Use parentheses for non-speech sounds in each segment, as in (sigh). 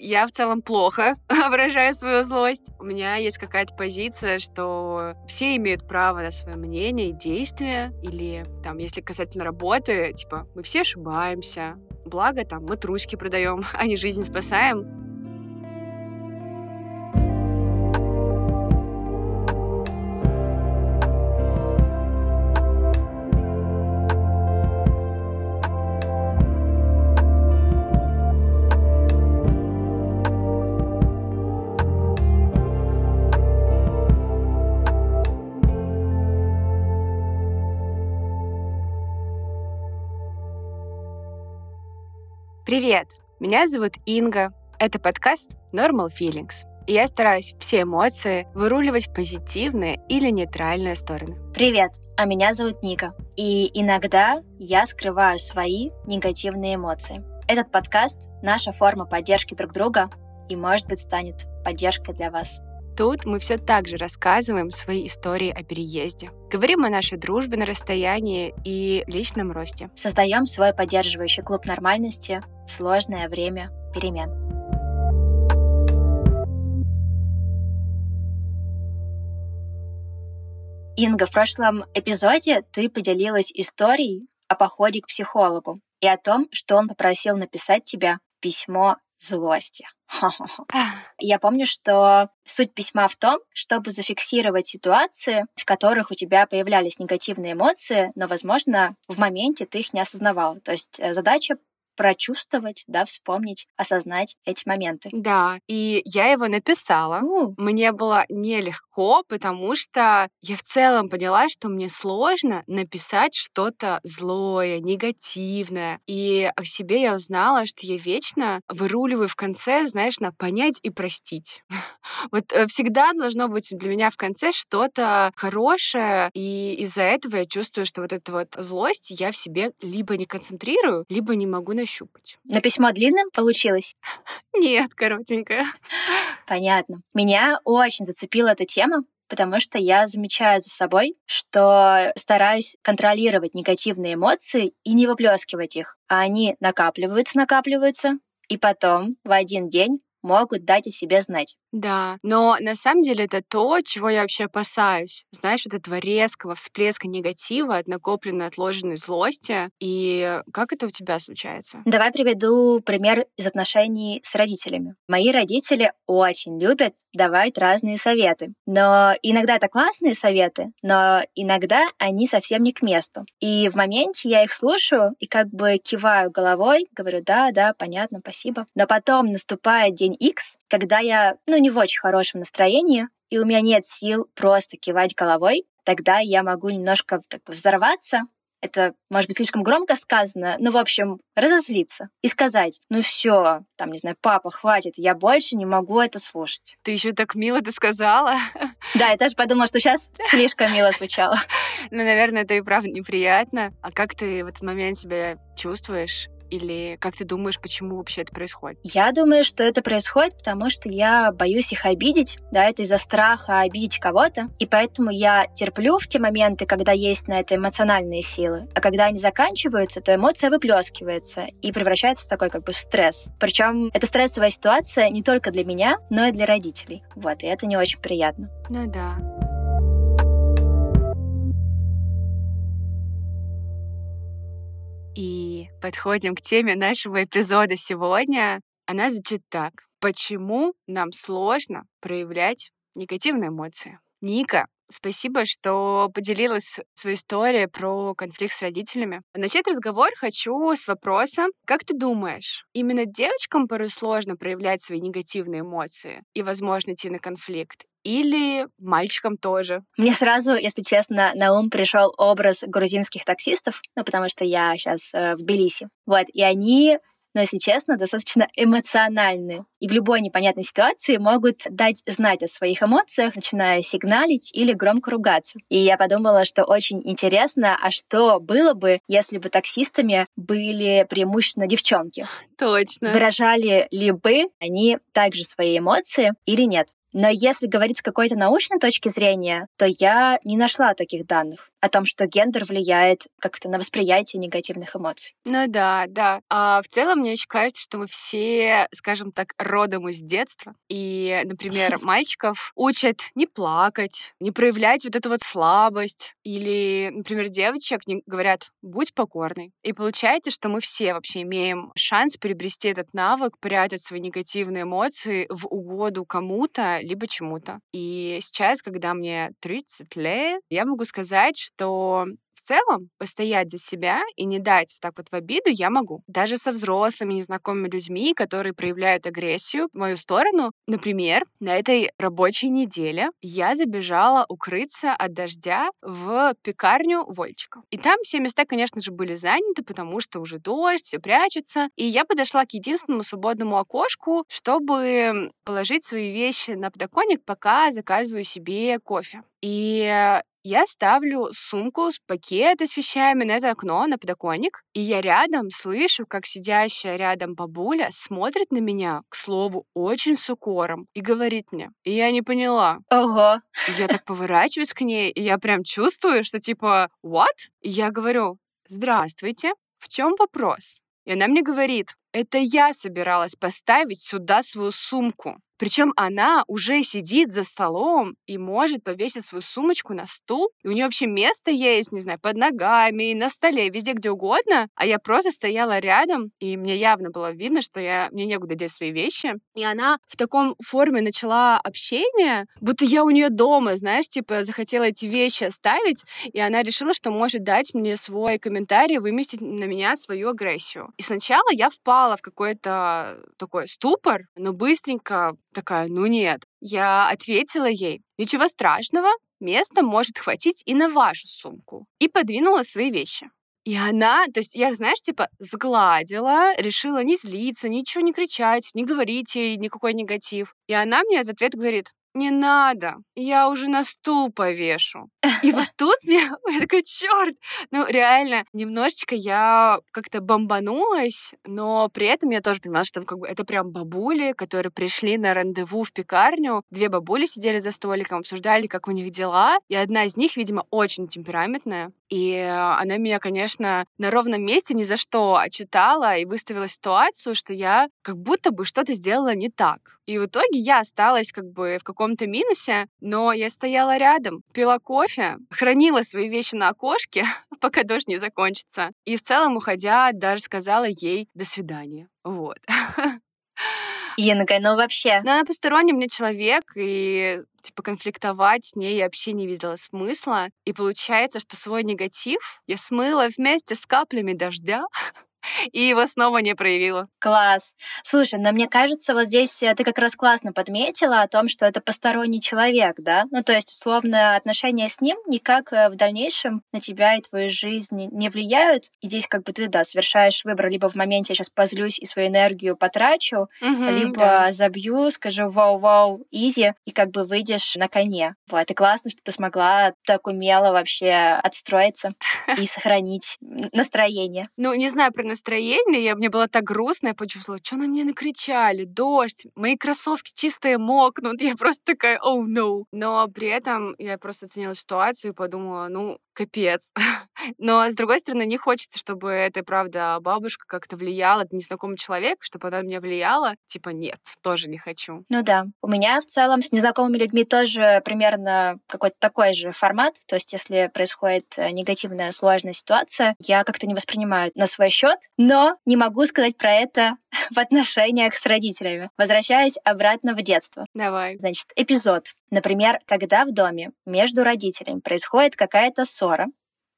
Я в целом плохо (laughs) выражаю свою злость. У меня есть какая-то позиция, что все имеют право на свое мнение и действия. Или там, если касательно работы, типа, мы все ошибаемся. Благо, там, мы трусики продаем, (laughs) а не жизнь спасаем. Привет! Меня зовут Инга. Это подкаст Normal Feelings. И я стараюсь все эмоции выруливать в позитивные или нейтральные стороны. Привет! А меня зовут Ника. И иногда я скрываю свои негативные эмоции. Этот подкаст — наша форма поддержки друг друга и, может быть, станет поддержкой для вас. Тут мы все так же рассказываем свои истории о переезде. Говорим о нашей дружбе на расстоянии и личном росте. Создаем свой поддерживающий клуб нормальности в сложное время перемен. Инга, в прошлом эпизоде ты поделилась историей о походе к психологу и о том, что он попросил написать тебе письмо злости. Я помню, что суть письма в том, чтобы зафиксировать ситуации, в которых у тебя появлялись негативные эмоции, но, возможно, в моменте ты их не осознавал. То есть э, задача прочувствовать, да, вспомнить, осознать эти моменты. Да, и я его написала. У. Мне было нелегко, потому что я в целом поняла, что мне сложно написать что-то злое, негативное. И о себе я узнала, что я вечно выруливаю в конце, знаешь, на понять и простить. (laughs) Вот э, всегда должно быть для меня в конце что-то хорошее, и из-за этого я чувствую, что вот эта вот злость я в себе либо не концентрирую, либо не могу нащупать. Но письмо длинным получилось? Нет, коротенькое. Понятно. Меня очень зацепила эта тема, потому что я замечаю за собой, что стараюсь контролировать негативные эмоции и не выплескивать их, а они накапливаются, накапливаются, и потом в один день могут дать о себе знать. Да, но на самом деле это то, чего я вообще опасаюсь. Знаешь, вот этого резкого всплеска негатива от накопленной отложенной злости. И как это у тебя случается? Давай приведу пример из отношений с родителями. Мои родители очень любят давать разные советы. Но иногда это классные советы, но иногда они совсем не к месту. И в моменте я их слушаю и как бы киваю головой, говорю, да, да, понятно, спасибо. Но потом наступает день X, когда я, ну, не в очень хорошем настроении, и у меня нет сил просто кивать головой, тогда я могу немножко как бы взорваться, это, может быть, слишком громко сказано, но, в общем, разозлиться и сказать, ну все, там, не знаю, папа, хватит, я больше не могу это слушать. Ты еще так мило ты сказала. Да, я тоже подумала, что сейчас слишком мило звучало. Ну, наверное, это и правда неприятно. А как ты в этот момент себя чувствуешь? Или как ты думаешь, почему вообще это происходит? Я думаю, что это происходит, потому что я боюсь их обидеть, да, это из-за страха обидеть кого-то, и поэтому я терплю в те моменты, когда есть на это эмоциональные силы, а когда они заканчиваются, то эмоция выплескивается и превращается в такой как бы стресс. Причем это стрессовая ситуация не только для меня, но и для родителей. Вот, и это не очень приятно. Ну да. Подходим к теме нашего эпизода сегодня. Она звучит так. Почему нам сложно проявлять негативные эмоции? Ника, спасибо, что поделилась своей историей про конфликт с родителями. Начать разговор хочу с вопроса, как ты думаешь, именно девочкам порой сложно проявлять свои негативные эмоции и, возможно, идти на конфликт? Или мальчикам тоже. Мне сразу, если честно, на ум пришел образ грузинских таксистов, ну, потому что я сейчас э, в Тбилиси. Вот, и они но, если честно, достаточно эмоциональны. И в любой непонятной ситуации могут дать знать о своих эмоциях, начиная сигналить или громко ругаться. И я подумала, что очень интересно, а что было бы, если бы таксистами были преимущественно девчонки? Точно. Выражали ли бы они также свои эмоции или нет? Но если говорить с какой-то научной точки зрения, то я не нашла таких данных. О том, что гендер влияет как-то на восприятие негативных эмоций. Ну да, да. А в целом мне очень кажется, что мы все, скажем так, родом из детства. И, например, (laughs) мальчиков учат не плакать, не проявлять вот эту вот слабость. Или, например, девочек говорят «будь покорной». И получается, что мы все вообще имеем шанс приобрести этот навык, прятать свои негативные эмоции в угоду кому-то, либо чему-то. И сейчас, когда мне 30 лет, я могу сказать, что в целом постоять за себя и не дать вот так вот в обиду я могу. Даже со взрослыми, незнакомыми людьми, которые проявляют агрессию в мою сторону. Например, на этой рабочей неделе я забежала укрыться от дождя в пекарню Вольчика. И там все места, конечно же, были заняты, потому что уже дождь, все прячутся. И я подошла к единственному свободному окошку, чтобы положить свои вещи на подоконник, пока заказываю себе кофе. И я ставлю сумку с пакеты с вещами на это окно, на подоконник, и я рядом слышу, как сидящая рядом бабуля смотрит на меня, к слову, очень с укором, и говорит мне, и я не поняла. Ого. Я так поворачиваюсь к ней, и я прям чувствую, что типа, what? И я говорю, здравствуйте, в чем вопрос? И она мне говорит, это я собиралась поставить сюда свою сумку. Причем она уже сидит за столом и может повесить свою сумочку на стул. И у нее вообще место есть, не знаю, под ногами, на столе, везде, где угодно. А я просто стояла рядом, и мне явно было видно, что я, мне некуда деть свои вещи. И она в таком форме начала общение, будто я у нее дома, знаешь, типа захотела эти вещи оставить, и она решила, что может дать мне свой комментарий, выместить на меня свою агрессию. И сначала я впала в какой-то такой ступор, но быстренько такая, ну нет. Я ответила ей, ничего страшного, места может хватить и на вашу сумку. И подвинула свои вещи. И она, то есть я, знаешь, типа сгладила, решила не злиться, ничего не кричать, не говорить ей никакой негатив. И она мне в ответ говорит, не надо, я уже на стул повешу. (laughs) И вот тут (laughs) мне, (laughs) я такая, черт, ну реально, немножечко я как-то бомбанулась, но при этом я тоже понимала, что как бы это прям бабули, которые пришли на рандеву в пекарню. Две бабули сидели за столиком, обсуждали, как у них дела, и одна из них, видимо, очень темпераментная. И она меня, конечно, на ровном месте ни за что отчитала и выставила ситуацию, что я как будто бы что-то сделала не так. И в итоге я осталась как бы в каком-то минусе, но я стояла рядом, пила кофе, хранила свои вещи на окошке, (laughs) пока дождь не закончится. И в целом, уходя, даже сказала ей «до свидания». Вот. (laughs) Инга, ну вообще. Но она посторонний мне человек, и типа конфликтовать с ней я вообще не видела смысла. И получается, что свой негатив я смыла вместе с каплями дождя (laughs) и его снова не проявила. Класс. Слушай, но мне кажется, вот здесь э, ты как раз классно подметила о том, что это посторонний человек, да? Ну, то есть, условно, отношения с ним никак э, в дальнейшем на тебя и твою жизнь не влияют. И здесь как бы ты, да, совершаешь выбор либо в моменте я сейчас позлюсь и свою энергию потрачу, угу, либо да. забью, скажу вау-вау, изи, и как бы выйдешь на коне. Вот, и классно, что ты смогла так умело вообще отстроиться (laughs) и сохранить настроение. Ну, не знаю про настроение, я, мне было так грустно, я почувствовала, что на меня накричали, дождь, мои кроссовки чистые мокнут, (laughs) я просто такая, oh no. Но при этом я просто оценила ситуацию и подумала, ну, капец. (laughs) Но, с другой стороны, не хочется, чтобы эта, правда, бабушка как-то влияла, это незнакомый человек, чтобы она на меня влияла. Типа, нет, тоже не хочу. Ну да. У меня в целом с незнакомыми людьми тоже примерно какой-то такой же формат. То есть, если происходит э, негативная сложная ситуация, я как-то не воспринимаю на свой счет, но не могу сказать про это (laughs) в отношениях с родителями. Возвращаясь обратно в детство. Давай. Значит, эпизод. Например, когда в доме между родителями происходит какая-то ссора,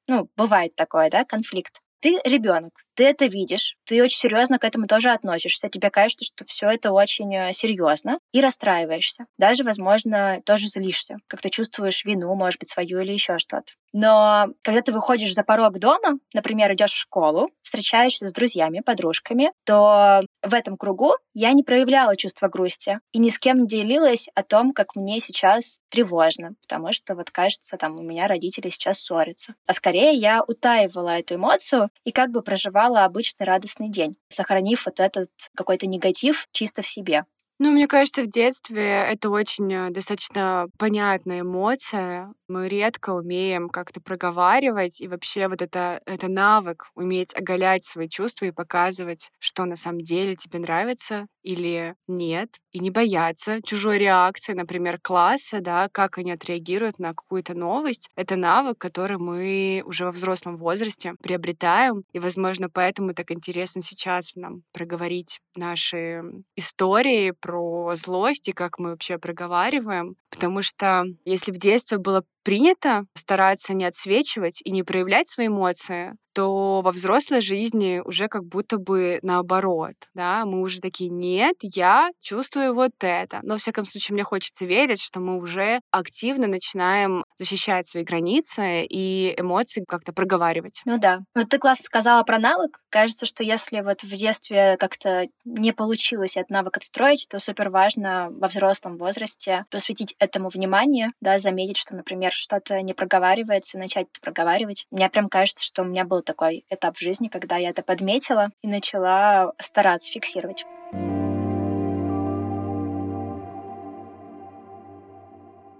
ну, бывает такое, да, конфликт. Ты ребенок, ты это видишь, ты очень серьезно к этому тоже относишься, тебе кажется, что все это очень э, серьезно, и расстраиваешься. Даже, возможно, тоже злишься, как ты чувствуешь вину, может быть, свою или еще что-то. Но когда ты выходишь за порог дома, например, идешь в школу, встречаешься с друзьями, подружками, то в этом кругу я не проявляла чувство грусти и ни с кем не делилась о том, как мне сейчас тревожно, потому что вот кажется, там у меня родители сейчас ссорятся. А скорее я утаивала эту эмоцию и как бы проживала обычный радостный день, сохранив вот этот какой-то негатив чисто в себе. Ну, мне кажется, в детстве это очень э, достаточно понятная эмоция. Мы редко умеем как-то проговаривать, и вообще вот это, это навык уметь оголять свои чувства и показывать, что на самом деле тебе нравится или нет, и не бояться чужой реакции, например, класса, да, как они отреагируют на какую-то новость. Это навык, который мы уже во взрослом возрасте приобретаем, и, возможно, поэтому так интересно сейчас нам проговорить наши истории про злость и как мы вообще проговариваем. Потому что если в детстве было принято стараться не отсвечивать и не проявлять свои эмоции, то во взрослой жизни уже как будто бы наоборот, да, мы уже такие, нет, я чувствую вот это. Но, во всяком случае, мне хочется верить, что мы уже активно начинаем защищать свои границы и эмоции как-то проговаривать. Ну да. Вот ты классно сказала про навык. Кажется, что если вот в детстве как-то не получилось этот навык отстроить, то супер важно во взрослом возрасте посвятить этому внимание, да, заметить, что, например, что-то не проговаривается, начать это проговаривать. Мне прям кажется, что у меня был такой этап в жизни, когда я это подметила и начала стараться фиксировать.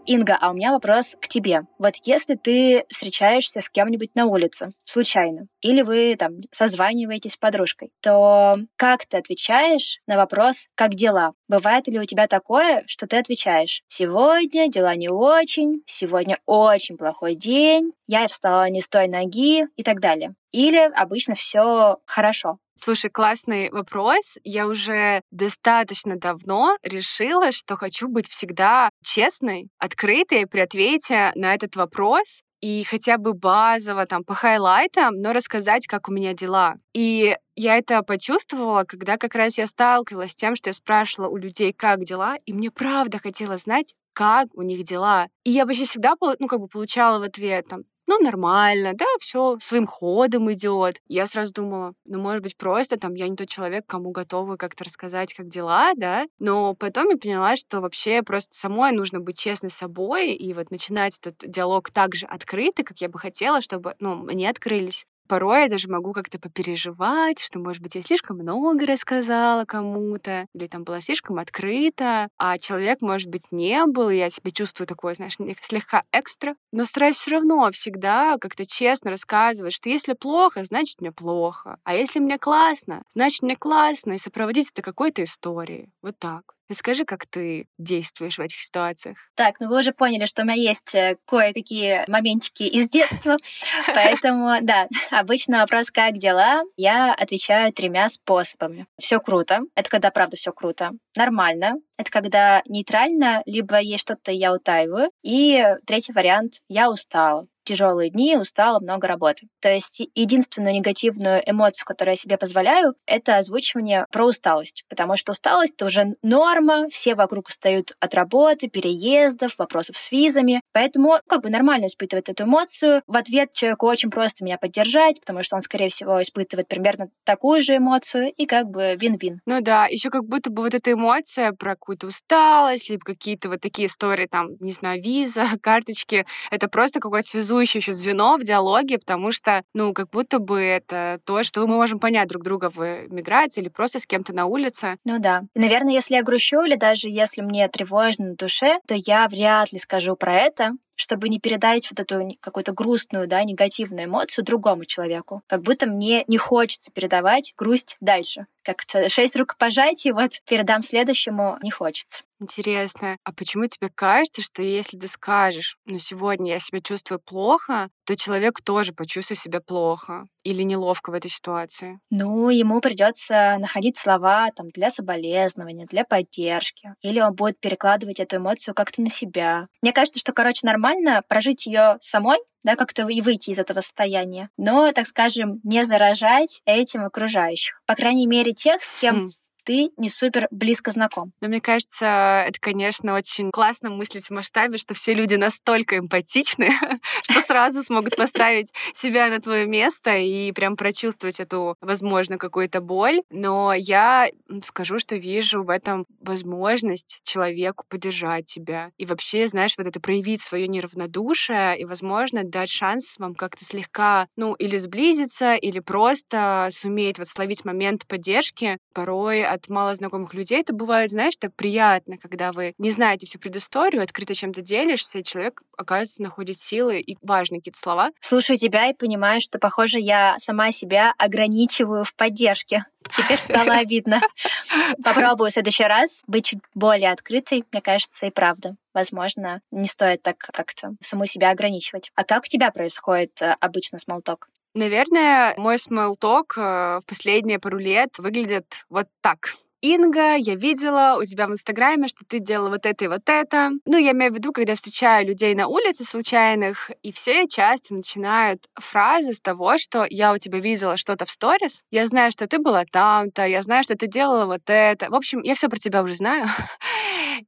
Инга, а у меня вопрос к тебе. Вот если ты встречаешься с кем-нибудь на улице, случайно, или вы там созваниваетесь с подружкой, то как ты отвечаешь на вопрос «как дела?» Бывает ли у тебя такое, что ты отвечаешь «сегодня дела не очень», «сегодня очень плохой день», «я встала не с той ноги» и так далее? Или обычно все хорошо? Слушай, классный вопрос. Я уже достаточно давно решила, что хочу быть всегда честной, открытой при ответе на этот вопрос и хотя бы базово там по хайлайтам, но рассказать, как у меня дела. И я это почувствовала, когда как раз я сталкивалась с тем, что я спрашивала у людей, как дела, и мне правда хотелось знать, как у них дела. И я почти всегда, ну, как бы получала в ответ там, ну, нормально, да, все своим ходом идет. Я сразу думала, ну, может быть, просто там я не тот человек, кому готова как-то рассказать, как дела, да, но потом я поняла, что вообще просто самой нужно быть честной собой и вот начинать этот диалог так же открыто, как я бы хотела, чтобы, ну, мне открылись порой я даже могу как-то попереживать, что, может быть, я слишком много рассказала кому-то, или там была слишком открыта, а человек, может быть, не был, и я себя чувствую такое, знаешь, слегка экстра. Но стараюсь все равно всегда как-то честно рассказывать, что если плохо, значит, мне плохо. А если мне классно, значит, мне классно, и сопроводить это какой-то историей. Вот так. Расскажи, как ты действуешь в этих ситуациях. Так, ну вы уже поняли, что у меня есть э, кое-какие моментики из детства, (laughs) поэтому, да, обычно вопрос «как дела?» я отвечаю тремя способами. Все круто. Это когда, правда, все круто. Нормально. Это когда нейтрально, либо есть что-то я утаиваю. И третий вариант «я устала» тяжелые дни, устала, много работы. То есть единственную негативную эмоцию, которую я себе позволяю, это озвучивание про усталость. Потому что усталость — это уже норма, все вокруг устают от работы, переездов, вопросов с визами. Поэтому как бы нормально испытывать эту эмоцию. В ответ человеку очень просто меня поддержать, потому что он, скорее всего, испытывает примерно такую же эмоцию, и как бы вин-вин. Ну да, еще как будто бы вот эта эмоция про какую-то усталость, либо какие-то вот такие истории, там, не знаю, виза, (laughs) карточки, это просто какой-то связующее еще звено в диалоге, потому что, ну, как будто бы это то, что мы можем понять друг друга в миграции или просто с кем-то на улице. Ну да. И, наверное, если я грущу или даже если мне тревожно на душе, то я вряд ли скажу про это, чтобы не передать вот эту какую-то грустную, да, негативную эмоцию другому человеку. Как будто мне не хочется передавать грусть дальше. Как-то шесть рукопожатий вот передам следующему не хочется. Интересно, а почему тебе кажется, что если ты скажешь, ну сегодня я себя чувствую плохо, то человек тоже почувствует себя плохо или неловко в этой ситуации? Ну, ему придется находить слова там для соболезнования, для поддержки, или он будет перекладывать эту эмоцию как-то на себя. Мне кажется, что, короче, нормально прожить ее самой, да, как-то и выйти из этого состояния, но, так скажем, не заражать этим окружающих. По крайней мере, тех, с кем хм ты не супер близко знаком. Но мне кажется, это, конечно, очень классно мыслить в масштабе, что все люди настолько эмпатичны, (laughs) что сразу смогут поставить себя на твое место и прям прочувствовать эту, возможно, какую-то боль. Но я скажу, что вижу в этом возможность человеку поддержать тебя. И вообще, знаешь, вот это проявить свое неравнодушие и, возможно, дать шанс вам как-то слегка, ну, или сблизиться, или просто суметь вот словить момент поддержки. Порой от малознакомых людей, это бывает, знаешь, так приятно, когда вы не знаете всю предысторию, открыто чем-то делишься, и человек, оказывается, находит силы и важные какие-то слова. Слушаю тебя и понимаю, что, похоже, я сама себя ограничиваю в поддержке. Теперь стало обидно. (laughs) Попробую в следующий раз быть чуть более открытой, мне кажется, и правда. Возможно, не стоит так как-то саму себя ограничивать. А как у тебя происходит э, обычно смолток? Наверное, мой смолток э, в последние пару лет выглядит вот так. Инга, я видела у тебя в Инстаграме, что ты делала вот это и вот это. Ну, я имею в виду, когда встречаю людей на улице случайных, и все часто начинают фразы с того, что я у тебя видела что-то в сторис, я знаю, что ты была там-то, я знаю, что ты делала вот это. В общем, я все про тебя уже знаю. (laughs)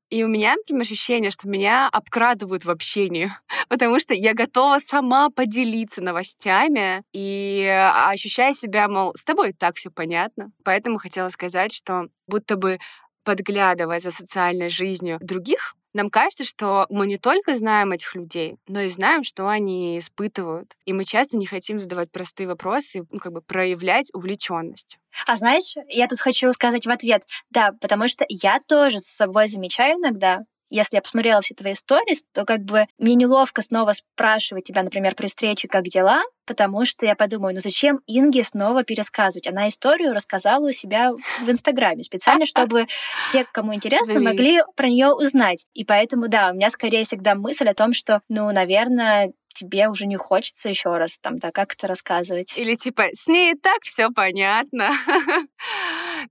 И у меня, например, ощущение, что меня обкрадывают в общении, (laughs) потому что я готова сама поделиться новостями и ощущаю себя, мол, с тобой так все понятно. Поэтому хотела сказать, что будто бы подглядывая за социальной жизнью других, нам кажется, что мы не только знаем этих людей, но и знаем, что они испытывают. И мы часто не хотим задавать простые вопросы, ну, как бы проявлять увлеченность. А знаешь, я тут хочу сказать в ответ, да, потому что я тоже с собой замечаю иногда, если я посмотрела все твои сторис, то как бы мне неловко снова спрашивать тебя, например, при встрече, как дела, потому что я подумаю, ну зачем Инге снова пересказывать? Она историю рассказала у себя в Инстаграме специально, чтобы все, кому интересно, могли про нее узнать. И поэтому, да, у меня скорее всегда мысль о том, что, ну, наверное, тебе уже не хочется еще раз там да как-то рассказывать. Или типа с ней так все понятно. (laughs)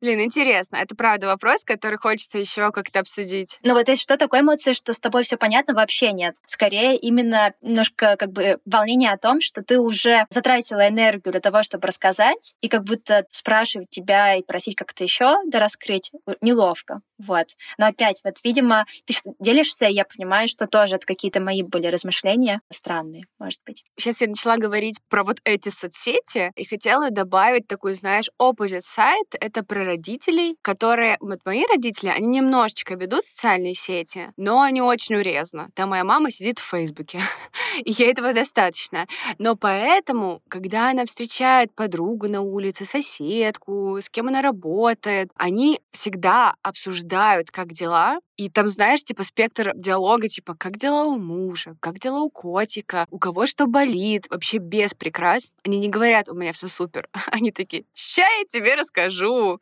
Блин, интересно. Это правда вопрос, который хочется еще как-то обсудить. Ну вот есть что такое эмоции, что с тобой все понятно, вообще нет. Скорее именно немножко как бы волнение о том, что ты уже затратила энергию для того, чтобы рассказать, и как будто спрашивать тебя и просить как-то еще да раскрыть неловко. Вот. Но опять, вот, видимо, ты делишься, я понимаю, что тоже это какие-то мои были размышления странные, может быть. Сейчас я начала говорить про вот эти соцсети, и хотела добавить такой, знаешь, opposite side. Это про родителей, которые... Вот мои родители, они немножечко ведут социальные сети, но они очень урезно. Там моя мама сидит в Фейсбуке, (laughs) и ей этого достаточно. Но поэтому, когда она встречает подругу на улице, соседку, с кем она работает, они всегда обсуждают обсуждают, как дела, и там, знаешь, типа спектр диалога, типа, как дела у мужа, как дела у котика, у кого что болит, вообще без прикрас. Они не говорят, у меня все супер. (laughs) Они такие, ща я тебе расскажу.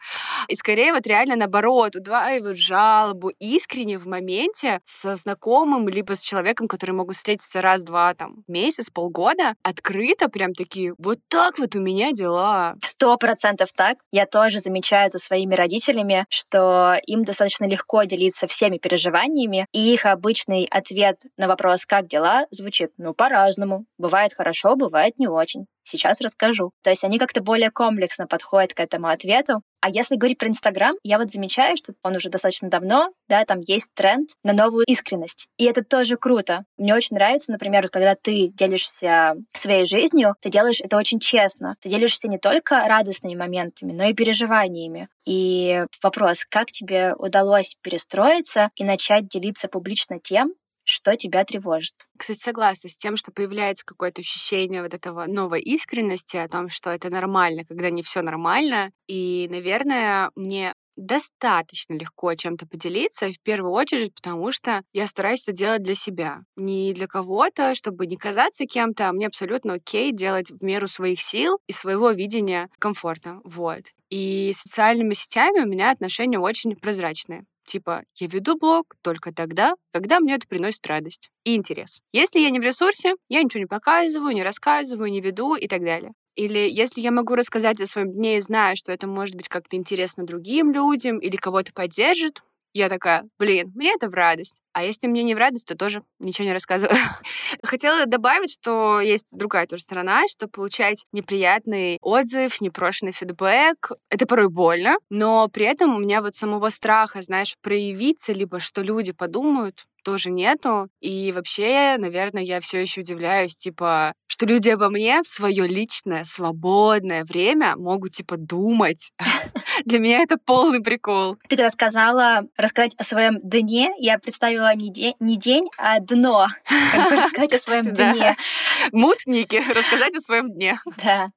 И скорее вот реально наоборот, удваивают жалобу искренне в моменте со знакомым, либо с человеком, который могут встретиться раз-два, там, месяц, полгода, открыто прям такие, вот так вот у меня дела. Сто процентов так. Я тоже замечаю за своими родителями, что им достаточно легко делиться всеми переживаниями, и их обычный ответ на вопрос «как дела?» звучит «ну, по-разному. Бывает хорошо, бывает не очень. Сейчас расскажу». То есть они как-то более комплексно подходят к этому ответу. А если говорить про Инстаграм, я вот замечаю, что он уже достаточно давно, да, там есть тренд на новую искренность. И это тоже круто. Мне очень нравится, например, вот когда ты делишься своей жизнью, ты делаешь это очень честно. Ты делишься не только радостными моментами, но и переживаниями. И вопрос, как тебе удалось перестроиться и начать делиться публично тем, что тебя тревожит. Кстати, согласна с тем, что появляется какое-то ощущение вот этого новой искренности о том, что это нормально, когда не все нормально. И, наверное, мне достаточно легко чем-то поделиться, в первую очередь, потому что я стараюсь это делать для себя. Не для кого-то, чтобы не казаться кем-то, а мне абсолютно окей делать в меру своих сил и своего видения комфорта. Вот. И с социальными сетями у меня отношения очень прозрачные. Типа, я веду блог только тогда, когда мне это приносит радость и интерес. Если я не в ресурсе, я ничего не показываю, не рассказываю, не веду и так далее. Или если я могу рассказать о своем дне и знаю, что это может быть как-то интересно другим людям или кого-то поддержит, я такая, блин, мне это в радость. А если мне не в радость, то тоже ничего не рассказываю. (laughs) Хотела добавить, что есть другая тоже сторона, что получать неприятный отзыв, непрошенный фидбэк, это порой больно, но при этом у меня вот самого страха, знаешь, проявиться, либо что люди подумают, тоже нету. И вообще, наверное, я все еще удивляюсь, типа, что люди обо мне в свое личное, свободное время могут, типа, думать. (laughs) Для меня это полный прикол. Ты когда сказала рассказать о своем дне, я представила не день, не день а дно. Как бы (laughs) рассказать о своем дне. Мутники, рассказать о своем дне. Да.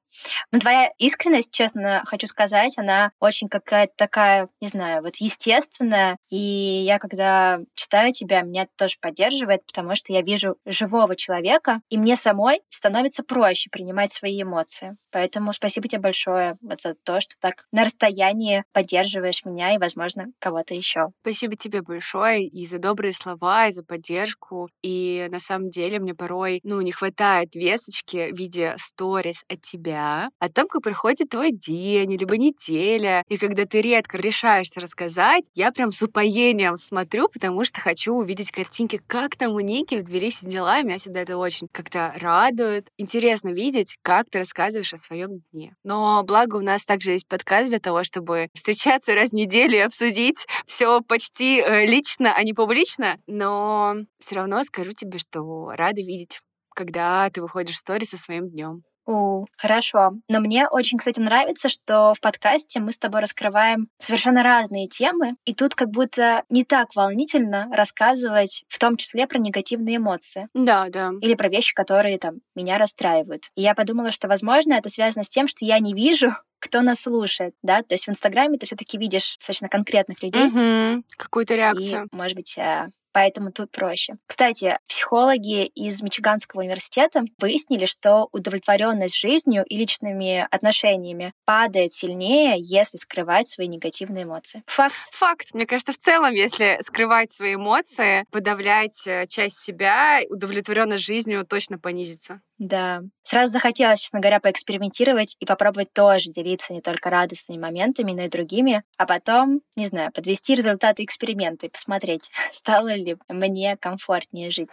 Но твоя искренность, честно хочу сказать, она очень какая-то такая, не знаю, вот естественная. И я, когда читаю тебя, меня это тоже поддерживает, потому что я вижу живого человека, и мне самой становится проще принимать свои эмоции. Поэтому спасибо тебе большое вот за то, что так на расстоянии поддерживаешь меня и, возможно, кого-то еще. Спасибо тебе большое и за добрые слова, и за поддержку. И на самом деле мне порой, ну, не хватает весочки в виде сторис от тебя, о том, как проходит твой день, либо неделя. И когда ты редко решаешься рассказать, я прям с упоением смотрю, потому что хочу увидеть картинки, как там у Ники в двери дела. Меня всегда это очень как-то радует. Интересно видеть, как ты рассказываешь о своем дне. Но благо у нас также есть подкаст для того, чтобы встречаться раз в неделю и обсудить все почти э, лично, а не публично. Но все равно скажу тебе, что рада видеть когда ты выходишь в сторис со своим днем. О, хорошо. Но мне очень, кстати, нравится, что в подкасте мы с тобой раскрываем совершенно разные темы, и тут как будто не так волнительно рассказывать в том числе про негативные эмоции. Да, да. Или про вещи, которые там меня расстраивают. И я подумала, что, возможно, это связано с тем, что я не вижу, (laughs) кто нас слушает, да, то есть в Инстаграме ты все-таки видишь достаточно конкретных людей. Угу. Какую-то реакцию. И, может быть, э, поэтому тут проще. Кстати, психологи из Мичиганского университета выяснили, что удовлетворенность жизнью и личными отношениями падает сильнее, если скрывать свои негативные эмоции. Факт. Факт. Мне кажется, в целом, если скрывать свои эмоции, подавлять э, часть себя, удовлетворенность жизнью точно понизится. Да. Сразу захотелось, честно говоря, поэкспериментировать и попробовать тоже делиться не только радостными моментами, но и другими, а потом, не знаю, подвести результаты эксперимента и посмотреть, (laughs) стало ли мне комфортнее жить.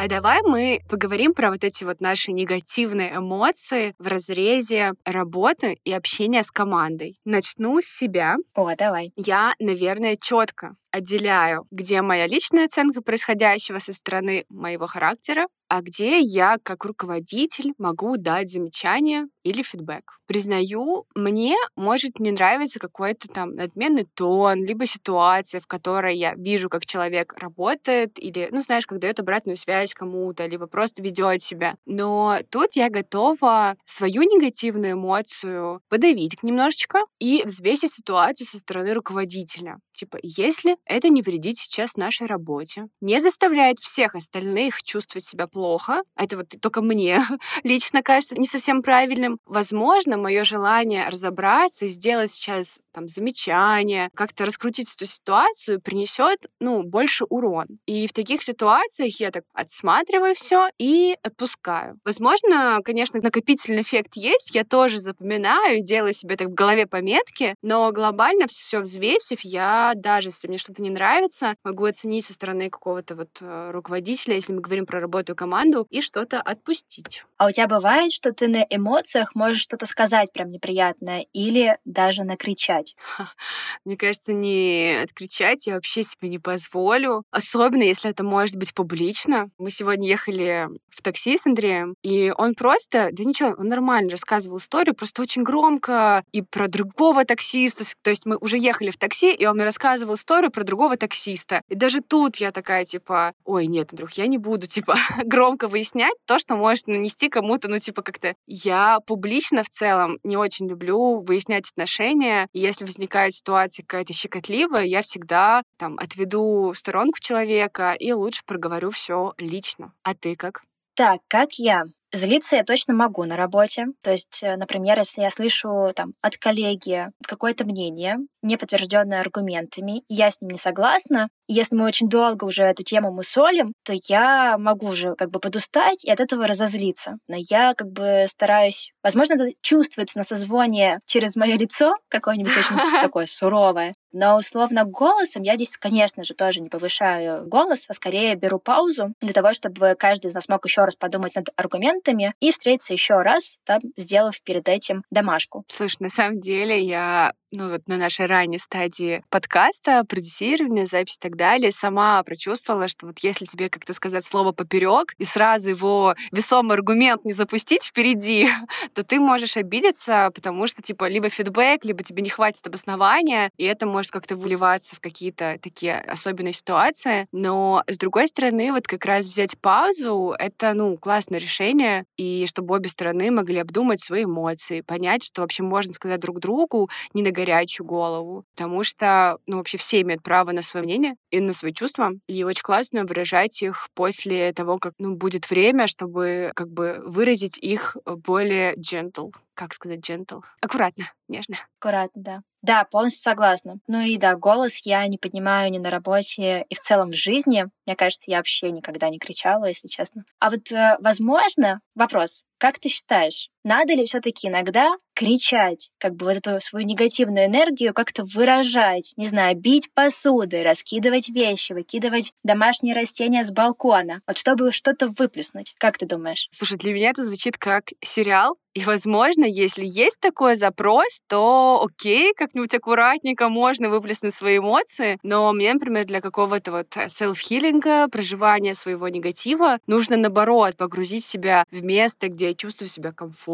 А давай мы поговорим про вот эти вот наши негативные эмоции в разрезе работы и общения с командой. Начну с себя. О, давай. Я, наверное, четко отделяю, где моя личная оценка происходящего со стороны моего характера, а где я как руководитель могу дать замечание или фидбэк. Признаю, мне может не нравиться какой-то там надменный тон, либо ситуация, в которой я вижу, как человек работает, или, ну, знаешь, как дает обратную связь кому-то, либо просто ведет себя. Но тут я готова свою негативную эмоцию подавить немножечко и взвесить ситуацию со стороны руководителя. Типа, если это не вредит сейчас нашей работе, не заставляет всех остальных чувствовать себя плохо, это вот только мне (laughs) лично кажется не совсем правильным, возможно, мое желание разобраться сделать сейчас там замечание, как-то раскрутить эту ситуацию принесет, ну, больше урон. И в таких ситуациях я так отсматриваю все и отпускаю. Возможно, конечно, накопительный эффект есть, я тоже запоминаю, делаю себе так в голове пометки, но глобально все взвесив, я даже если мне что-то не нравится, могу оценить со стороны какого-то вот э, руководителя, если мы говорим про работу и команду, и что-то отпустить. А у тебя бывает, что ты на эмоциях можешь что-то сказать прям неприятное или даже накричать? (laughs) Мне кажется, не откричать я вообще себе не позволю. Особенно, если это может быть публично. Мы сегодня ехали в такси с Андреем, и он просто, да ничего, он нормально рассказывал историю, просто очень громко и про другого таксиста. То есть мы уже ехали в такси, и он мне рассказывал историю про другого таксиста. И даже тут я такая, типа, ой, нет, друг, я не буду, (laughs) типа, громко выяснять то, что может нанести кому-то, ну, типа, как-то... Я публично в целом не очень люблю выяснять отношения. И если возникает ситуация какая-то щекотливая, я всегда там отведу сторонку человека и лучше проговорю все лично. А ты как? Так, как я? Злиться я точно могу на работе. То есть, э, например, если я слышу там, от коллеги какое-то мнение, не подтвержденное аргументами, и я с ним не согласна, если мы очень долго уже эту тему мусолим, то я могу уже как бы подустать и от этого разозлиться. Но я как бы стараюсь... Возможно, это чувствуется на созвоне через мое лицо, какое-нибудь очень (laughs) такое суровое. Но условно голосом я здесь, конечно же, тоже не повышаю голос, а скорее беру паузу для того, чтобы каждый из нас мог еще раз подумать над аргументами и встретиться еще раз, там, сделав перед этим домашку. Слушай, на самом деле я ну вот на нашей ранней стадии подкаста, продюсирования, записи и так далее, сама прочувствовала, что вот если тебе как-то сказать слово поперек и сразу его весомый аргумент не запустить впереди, (laughs) то ты можешь обидеться, потому что типа либо фидбэк, либо тебе не хватит обоснования, и это может как-то выливаться в какие-то такие особенные ситуации. Но с другой стороны, вот как раз взять паузу — это, ну, классное решение, и чтобы обе стороны могли обдумать свои эмоции, понять, что вообще можно сказать друг другу, не на горячую голову, потому что, ну, вообще все имеют право на свое мнение и на свои чувства, и очень классно выражать их после того, как, ну, будет время, чтобы как бы выразить их более gentle. Как сказать gentle? Аккуратно, нежно. Аккуратно, да. Да, полностью согласна. Ну и да, голос я не поднимаю ни на работе и в целом в жизни. Мне кажется, я вообще никогда не кричала, если честно. А вот, э, возможно, вопрос. Как ты считаешь, надо ли все-таки иногда кричать, как бы вот эту свою негативную энергию как-то выражать, не знаю, бить посудой, раскидывать вещи, выкидывать домашние растения с балкона, вот чтобы что-то выплеснуть. Как ты думаешь? Слушай, для меня это звучит как сериал, и, возможно, если есть такой запрос, то окей, как-нибудь аккуратненько можно выплеснуть свои эмоции. Но мне, например, для какого-то вот селф-хиллинга, проживания своего негатива, нужно, наоборот, погрузить себя в место, где я чувствую себя комфортно,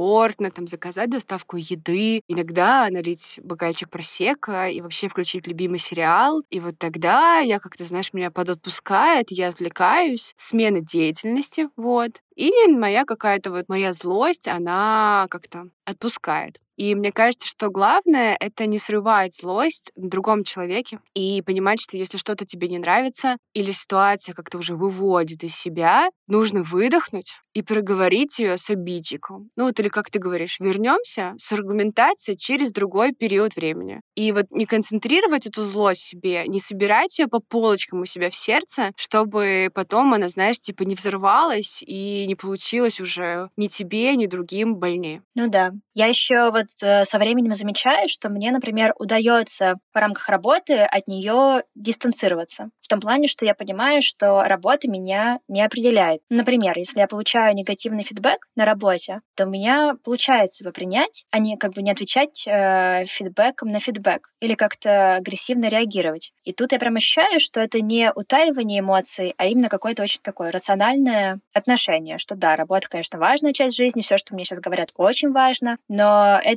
там, заказать доставку еды, иногда налить бокальчик просека и вообще включить любимый сериал. И вот тогда я как-то, знаешь, меня подотпускает, я отвлекаюсь, смена деятельности, вот. И моя какая-то вот моя злость, она как-то отпускает. И мне кажется, что главное — это не срывать злость на другом человеке и понимать, что если что-то тебе не нравится или ситуация как-то уже выводит из себя, нужно выдохнуть и проговорить ее с обидчиком. Ну вот или как ты говоришь, вернемся с аргументацией через другой период времени. И вот не концентрировать эту злость себе, не собирать ее по полочкам у себя в сердце, чтобы потом она, знаешь, типа не взорвалась и не получилось уже ни тебе, ни другим больнее. Ну да. Я еще вот э, со временем замечаю, что мне, например, удается в рамках работы от нее дистанцироваться. В том плане, что я понимаю, что работа меня не определяет. Например, если я получаю негативный фидбэк на работе, то у меня получается его принять, а не как бы не отвечать э, фидбэком на фидбэк или как-то агрессивно реагировать. И тут я прям ощущаю, что это не утаивание эмоций, а именно какое-то очень такое рациональное отношение, что да, работа, конечно, важная часть жизни, все, что мне сейчас говорят, очень важно, но это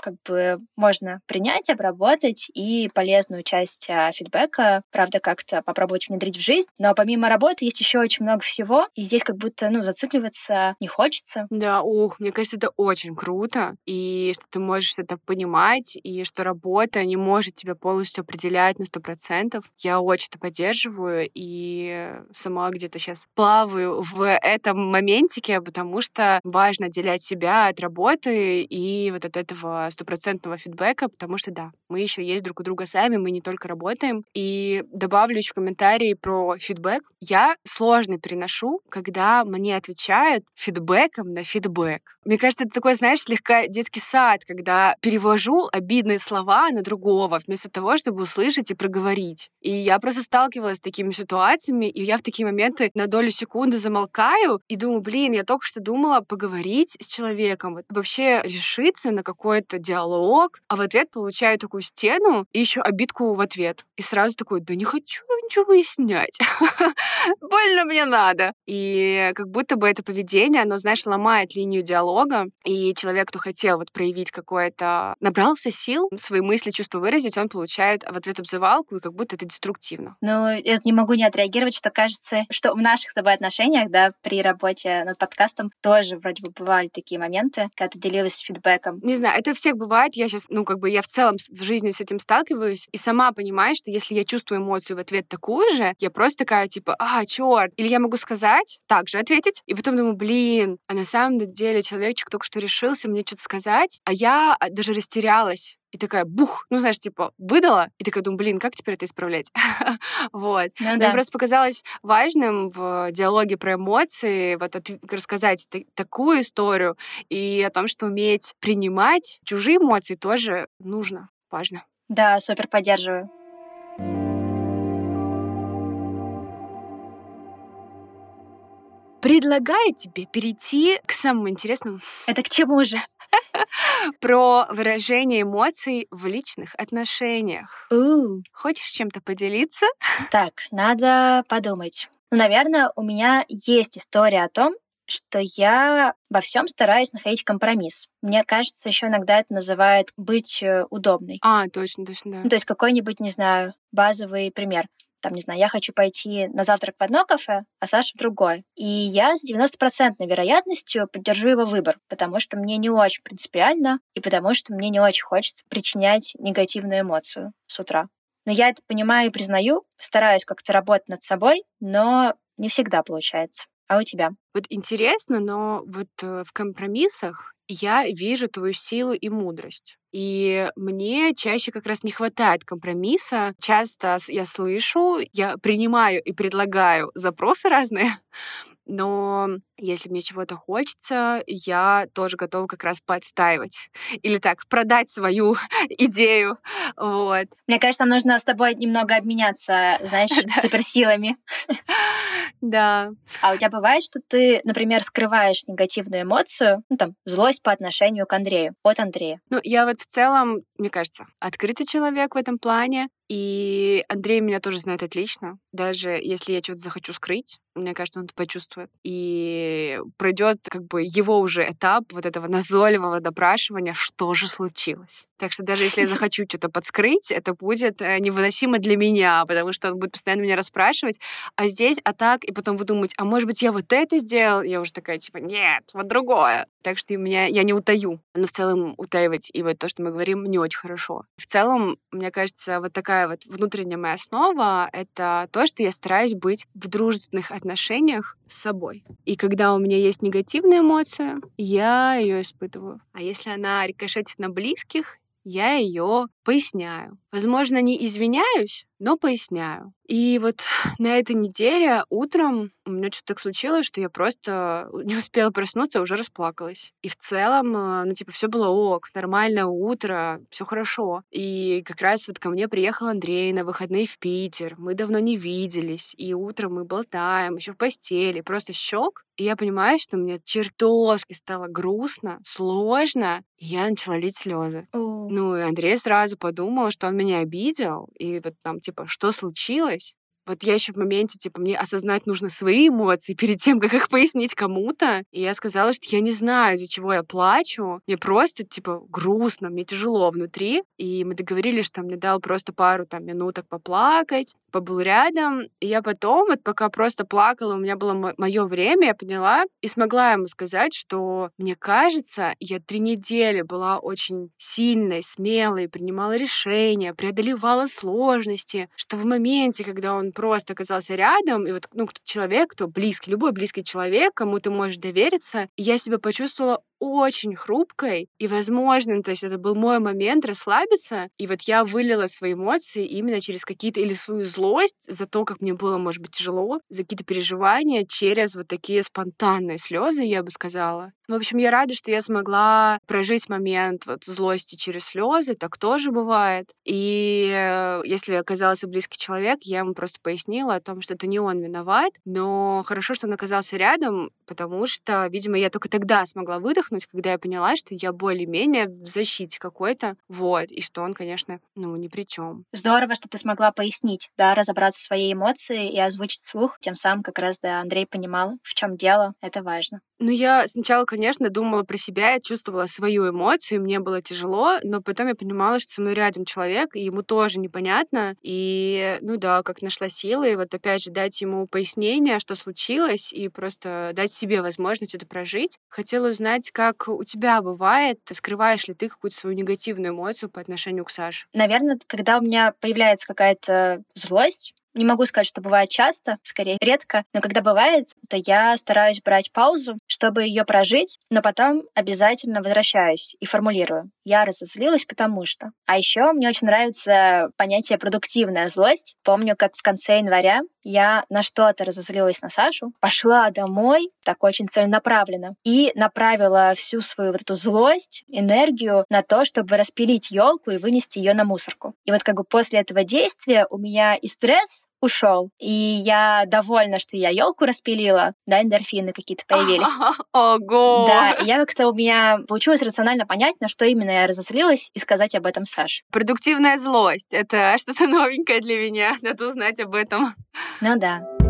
как бы можно принять, обработать и полезную часть а, фидбэка, правда, как-то попробовать внедрить в жизнь. Но помимо работы есть еще очень много всего, и здесь как будто, ну, зацикливаться не хочется. Да, ух, мне кажется, это очень круто, и что ты можешь это понимать, и что работа не может тебя полностью определять на сто процентов. Я очень это поддерживаю, и сама где-то сейчас плаваю в этом моментике, потому что важно отделять себя от работы и вот этого стопроцентного фидбэка, потому что да, мы еще есть друг у друга сами, мы не только работаем. И добавлю еще комментарии про фидбэк. Я сложно переношу, когда мне отвечают фидбэком на фидбэк. Мне кажется, это такой, знаешь, слегка детский сад, когда перевожу обидные слова на другого, вместо того, чтобы услышать и проговорить. И я просто сталкивалась с такими ситуациями, и я в такие моменты на долю секунды замолкаю и думаю, блин, я только что думала поговорить с человеком, вообще решиться на какой-то диалог, а в ответ получаю такую стену и еще обидку в ответ. И сразу такой, да не хочу ничего выяснять. (laughs) Больно мне надо. И как будто бы это поведение, оно, знаешь, ломает линию диалога, и человек, кто хотел вот проявить какое-то... Набрался сил, свои мысли, чувства выразить, он получает в ответ обзывалку, и как будто это деструктивно. Ну, я не могу не отреагировать, что кажется, что в наших с тобой отношениях, да, при работе над подкастом тоже вроде бы бывали такие моменты, когда ты делилась фидбэком. Не знаю, это всех бывает. Я сейчас, ну, как бы я в целом в жизни с этим сталкиваюсь, и сама понимаю, что если я чувствую эмоцию в ответ такую же, я просто такая, типа, а, черт. Или я могу сказать, так же ответить, и потом думаю, блин, а на самом деле человечек только что решился мне что-то сказать, а я а, даже растерялась и такая бух, ну, знаешь, типа, выдала, и такая думаю, блин, как теперь это исправлять? (laughs) вот. Ну, Мне да. просто показалось важным в диалоге про эмоции вот от, рассказать такую историю и о том, что уметь принимать чужие эмоции тоже нужно, важно. Да, супер поддерживаю. Предлагаю тебе перейти к самому интересному. Это к чему же? (laughs) Про выражение эмоций в личных отношениях. Хочешь чем-то поделиться? Так, надо подумать. Ну, наверное, у меня есть история о том, что я во всем стараюсь находить компромисс. Мне кажется, еще иногда это называют быть э, удобной. А, точно, точно, да. Ну, то есть какой-нибудь, не знаю, базовый пример там, не знаю, я хочу пойти на завтрак в одно кафе, а Саша в другое. И я с 90% вероятностью поддержу его выбор, потому что мне не очень принципиально и потому что мне не очень хочется причинять негативную эмоцию с утра. Но я это понимаю и признаю, стараюсь как-то работать над собой, но не всегда получается. А у тебя? Вот интересно, но вот э, в компромиссах я вижу твою силу и мудрость. И мне чаще как раз не хватает компромисса. Часто я слышу, я принимаю и предлагаю запросы разные, (laughs) но если мне чего-то хочется, я тоже готова как раз подстаивать. Или так, продать свою (laughs) идею. Вот. Мне кажется, нужно с тобой немного обменяться, (laughs) знаешь, суперсилами. Да. А у тебя бывает, что ты, например, скрываешь негативную эмоцию, ну там, злость по отношению к Андрею, от Андрея? Ну, я вот в целом, мне кажется, открытый человек в этом плане. И Андрей меня тоже знает отлично. Даже если я что-то захочу скрыть, мне кажется, он это почувствует. И пройдет как бы его уже этап вот этого назойливого допрашивания, что же случилось. Так что даже если я (laughs) захочу что-то подскрыть, это будет э, невыносимо для меня, потому что он будет постоянно меня расспрашивать. А здесь, а так, и потом выдумать, а может быть, я вот это сделал? Я уже такая, типа, нет, вот другое. Так что меня, я не утаю. Но в целом утаивать и вот то, что мы говорим, не очень хорошо. В целом, мне кажется, вот такая вот внутренняя моя основа — это то, что я стараюсь быть в дружественных отношениях с собой. И когда у меня есть негативная эмоция, я ее испытываю. А если она рикошетит на близких, я ее поясняю. Возможно, не извиняюсь, но поясняю. И вот (sighs) на этой неделе утром у меня что-то так случилось, что я просто (laughs) не успела проснуться, а уже расплакалась. И в целом, э, ну, типа, все было ок, нормальное утро, все хорошо. И как раз вот ко мне приехал Андрей на выходные в Питер. Мы давно не виделись, и утром мы болтаем, еще в постели, просто щек. И я понимаю, что мне чертовски стало грустно, сложно, и я начала лить слезы. Ну, и Андрей сразу подумал, что он меня обидел, и вот там, типа, что случилось? Вот я еще в моменте, типа, мне осознать нужно свои эмоции перед тем, как их пояснить кому-то. И я сказала, что я не знаю, из-за чего я плачу. Мне просто, типа, грустно, мне тяжело внутри. И мы договорились, что он мне дал просто пару там минуток поплакать, побыл рядом. И я потом, вот пока просто плакала, у меня было мое время, я поняла и смогла ему сказать, что мне кажется, я три недели была очень сильной, смелой, принимала решения, преодолевала сложности, что в моменте, когда он просто оказался рядом, и вот ну, человек, кто близкий, любой близкий человек, кому ты можешь довериться, я себя почувствовала очень хрупкой, и, возможно, то есть это был мой момент расслабиться, и вот я вылила свои эмоции именно через какие-то, или свою злость за то, как мне было, может быть, тяжело, за какие-то переживания через вот такие спонтанные слезы, я бы сказала. В общем, я рада, что я смогла прожить момент вот злости через слезы, так тоже бывает. И э, если оказался близкий человек, я ему просто пояснила о том, что это не он виноват, но хорошо, что он оказался рядом, потому что, видимо, я только тогда смогла выдохнуть, выдохнуть, когда я поняла, что я более-менее в защите какой-то, вот, и что он, конечно, ну, ни при чем. Здорово, что ты смогла пояснить, да, разобраться в своей эмоции и озвучить слух, тем самым как раз, да, Андрей понимал, в чем дело, это важно. Ну, я сначала, конечно, думала про себя, я чувствовала свою эмоцию, мне было тяжело, но потом я понимала, что со мной рядом человек, и ему тоже непонятно. И, ну да, как нашла силы, вот опять же дать ему пояснение, что случилось, и просто дать себе возможность это прожить. Хотела узнать, как у тебя бывает, скрываешь ли ты какую-то свою негативную эмоцию по отношению к Саше? Наверное, когда у меня появляется какая-то злость, Не могу сказать, что бывает часто, скорее редко, но когда бывает, то я стараюсь брать паузу, чтобы ее прожить, но потом обязательно возвращаюсь и формулирую. Я разозлилась, потому что. А еще мне очень нравится понятие продуктивная злость. Помню, как в конце января я на что-то разозлилась на Сашу, пошла домой, так очень целенаправленно, и направила всю свою вот эту злость, энергию на то, чтобы распилить елку и вынести ее на мусорку. И вот как бы после этого действия у меня и стресс ушел. И я довольна, что я елку распилила, да, эндорфины какие-то появились. (laughs) Ого! Да, я как-то у меня получилось рационально понять, на что именно я разозлилась, и сказать об этом Саше. Продуктивная злость — это (laughs) что-то новенькое для меня. Надо узнать об этом. Ну да.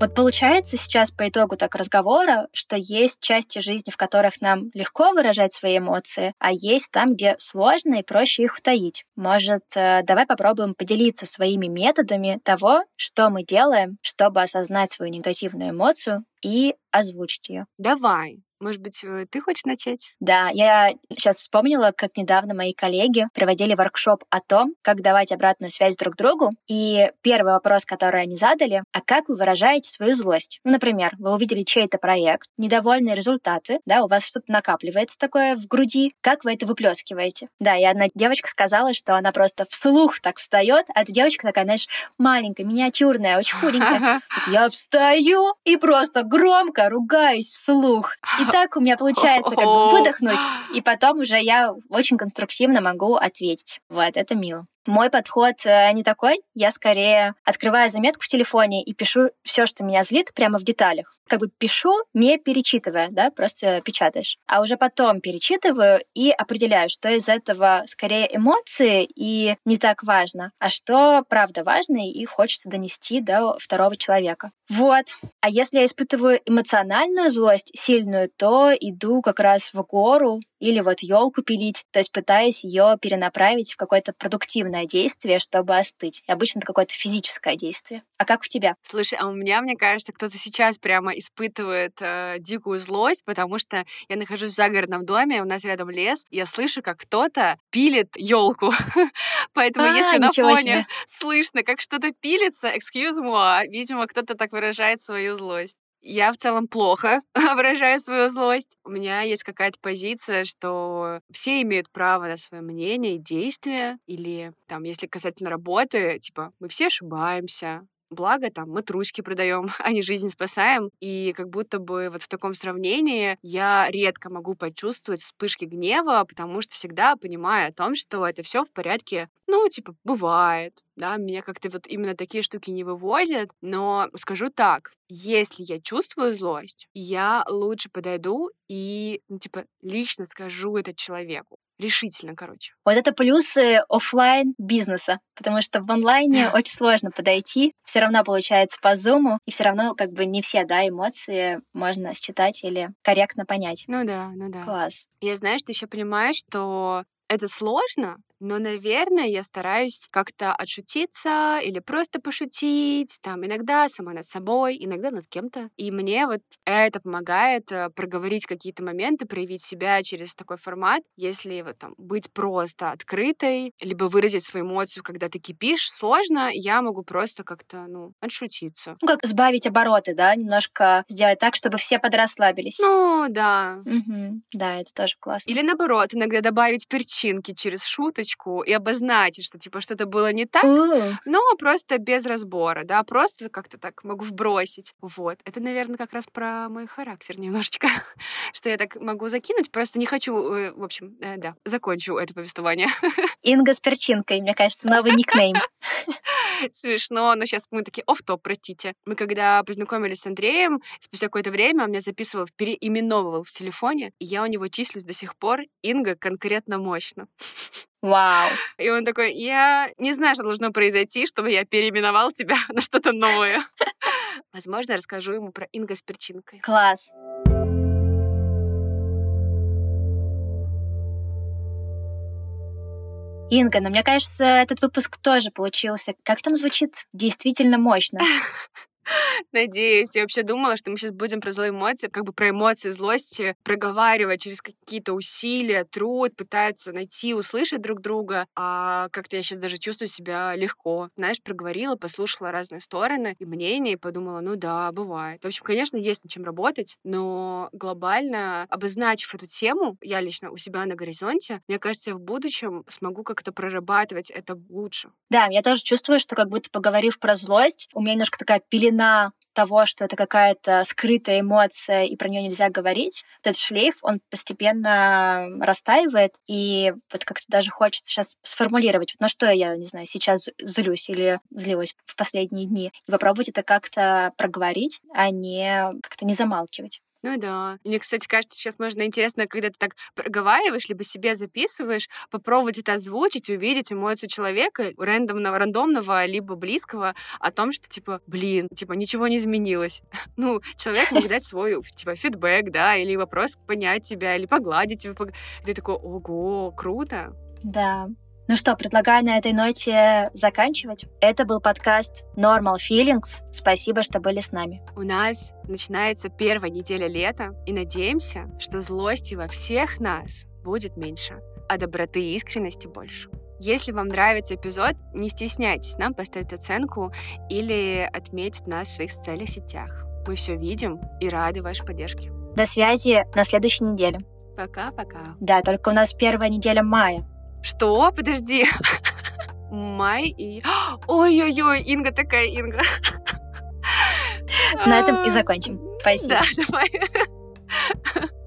Вот получается сейчас по итогу так разговора, что есть части жизни, в которых нам легко выражать свои эмоции, а есть там, где сложно и проще их утаить. Может, э, давай попробуем поделиться своими методами того, что мы делаем, чтобы осознать свою негативную эмоцию и озвучить ее. Давай. Может быть, э, ты хочешь начать? Да, я сейчас вспомнила, как недавно мои коллеги проводили воркшоп о том, как давать обратную связь друг другу. И первый вопрос, который они задали, а как вы выражаете свою злость? Ну, например, вы увидели чей-то проект, недовольные результаты, да, у вас что-то накапливается такое в груди, как вы это выплескиваете? Да, и одна девочка сказала, что она просто вслух так встает, а эта девочка такая, знаешь, маленькая, миниатюрная, очень худенькая. (laughs) Я встаю и просто громко ругаюсь вслух. И так у меня получается как бы выдохнуть, (laughs) и потом уже я очень конструктивно могу ответить. Вот, это мило. Мой подход э, не такой. Я скорее открываю заметку в телефоне и пишу все, что меня злит, прямо в деталях. Как бы пишу, не перечитывая, да, просто печатаешь. А уже потом перечитываю и определяю, что из этого скорее эмоции и не так важно, а что правда важно и хочется донести до второго человека. Вот. А если я испытываю эмоциональную злость сильную, то иду как раз в гору или вот елку пилить, то есть пытаясь ее перенаправить в какое-то продуктивное действие, чтобы остыть. И обычно это какое-то физическое действие. А как у тебя? Слушай, а у меня, мне кажется, кто-то сейчас прямо испытывает э, дикую злость, потому что я нахожусь в загородном доме, у нас рядом лес, я слышу, как кто-то пилит елку. (laughs) Поэтому А, если на фоне себе. слышно, как что-то пилится, excuse me, видимо, кто-то так выражает свою злость. Я в целом плохо (laughs) выражаю свою злость. У меня есть какая-то позиция, что все имеют право на свое мнение и действия. Или там, если касательно работы, типа, мы все ошибаемся, Благо, там, мы трусики продаем, (laughs) а не жизнь спасаем. И как будто бы вот в таком сравнении я редко могу почувствовать вспышки гнева, потому что всегда понимаю о том, что это все в порядке, ну, типа, бывает. Да, меня как-то вот именно такие штуки не выводят. Но скажу так, если я чувствую злость, я лучше подойду и, ну, типа, лично скажу это человеку. Решительно, короче. Вот это плюсы оффлайн бизнеса, потому что в онлайне (laughs) очень сложно подойти, все равно получается по зуму, и все равно как бы не все, да, эмоции можно считать или корректно понять. Ну да, ну да. Класс. Я знаю, что еще понимаю, что это сложно, но, наверное, я стараюсь как-то отшутиться или просто пошутить, там, иногда сама над собой, иногда над кем-то. И мне вот это помогает э, проговорить какие-то моменты, проявить себя через такой формат. Если вот там быть просто открытой, либо выразить свою эмоцию, когда ты кипишь, сложно, я могу просто как-то, ну, отшутиться. Ну, как сбавить обороты, да, немножко сделать так, чтобы все подрасслабились. Ну, да. Мгм. Да, это тоже классно. Или наоборот, иногда добавить перчинки через шуточку и обозначить, что типа что-то было не так, но просто без разбора, да, просто как-то так могу вбросить. Вот. Это, наверное, как раз про мой характер немножечко, (laughs) что я так могу закинуть, просто не хочу, э, в общем, э, да, закончу это повествование. (laughs) Инга с перчинкой, мне кажется, новый никнейм. (laughs) Смешно, но сейчас мы такие, оф топ простите. Мы когда познакомились с Андреем, спустя какое-то время он меня записывал, переименовывал в телефоне, и я у него числюсь до сих пор Инга конкретно мощно. Вау. И он такой, я не знаю, что должно произойти, чтобы я переименовал тебя (laughs) на что-то новое. (laughs) Возможно, я расскажу ему про Инга с перчинкой. Класс. Инга, но мне кажется, этот выпуск тоже получился, как там звучит, действительно мощно. (laughs) Надеюсь. Я вообще думала, что мы сейчас будем про злые эмоции, как бы про эмоции злости проговаривать через какие-то усилия, труд, пытаться найти, услышать друг друга. А как-то я сейчас даже чувствую себя легко. Знаешь, проговорила, послушала разные стороны и мнения, и подумала, ну да, бывает. В общем, конечно, есть над чем работать, но глобально, обозначив эту тему, я лично у себя на горизонте, мне кажется, я в будущем смогу как-то прорабатывать это лучше. Да, я тоже чувствую, что как будто поговорив про злость, у меня немножко такая пелена того, что это какая-то скрытая эмоция, и про нее нельзя говорить, этот шлейф, он постепенно растаивает, и вот как-то даже хочется сейчас сформулировать, вот на что я, не знаю, сейчас злюсь или злилась в последние дни, и попробовать это как-то проговорить, а не как-то не замалчивать. Ну да. Мне, кстати, кажется, сейчас можно интересно, когда ты так проговариваешь, либо себе записываешь, попробовать это озвучить, увидеть эмоцию человека, рандомного, рандомного, либо близкого, о том, что, типа, блин, типа, ничего не изменилось. (laughs) ну, человек мог дать свой, типа, фидбэк, да, или вопрос понять тебя, или погладить тебя. Ты такой, ого, круто. Да, ну что, предлагаю на этой ноте заканчивать. Это был подкаст Normal Feelings. Спасибо, что были с нами. У нас начинается первая неделя лета, и надеемся, что злости во всех нас будет меньше, а доброты и искренности больше. Если вам нравится эпизод, не стесняйтесь нам поставить оценку или отметить нас в своих социальных сетях. Мы все видим и рады вашей поддержке. До связи на следующей неделе. Пока-пока. Да, только у нас первая неделя мая. Что? Подожди. (laughs) Май и... (gasps) Ой-ой-ой, Инга такая Инга. На этом и закончим. Спасибо. Да, (laughs) давай. (laughs)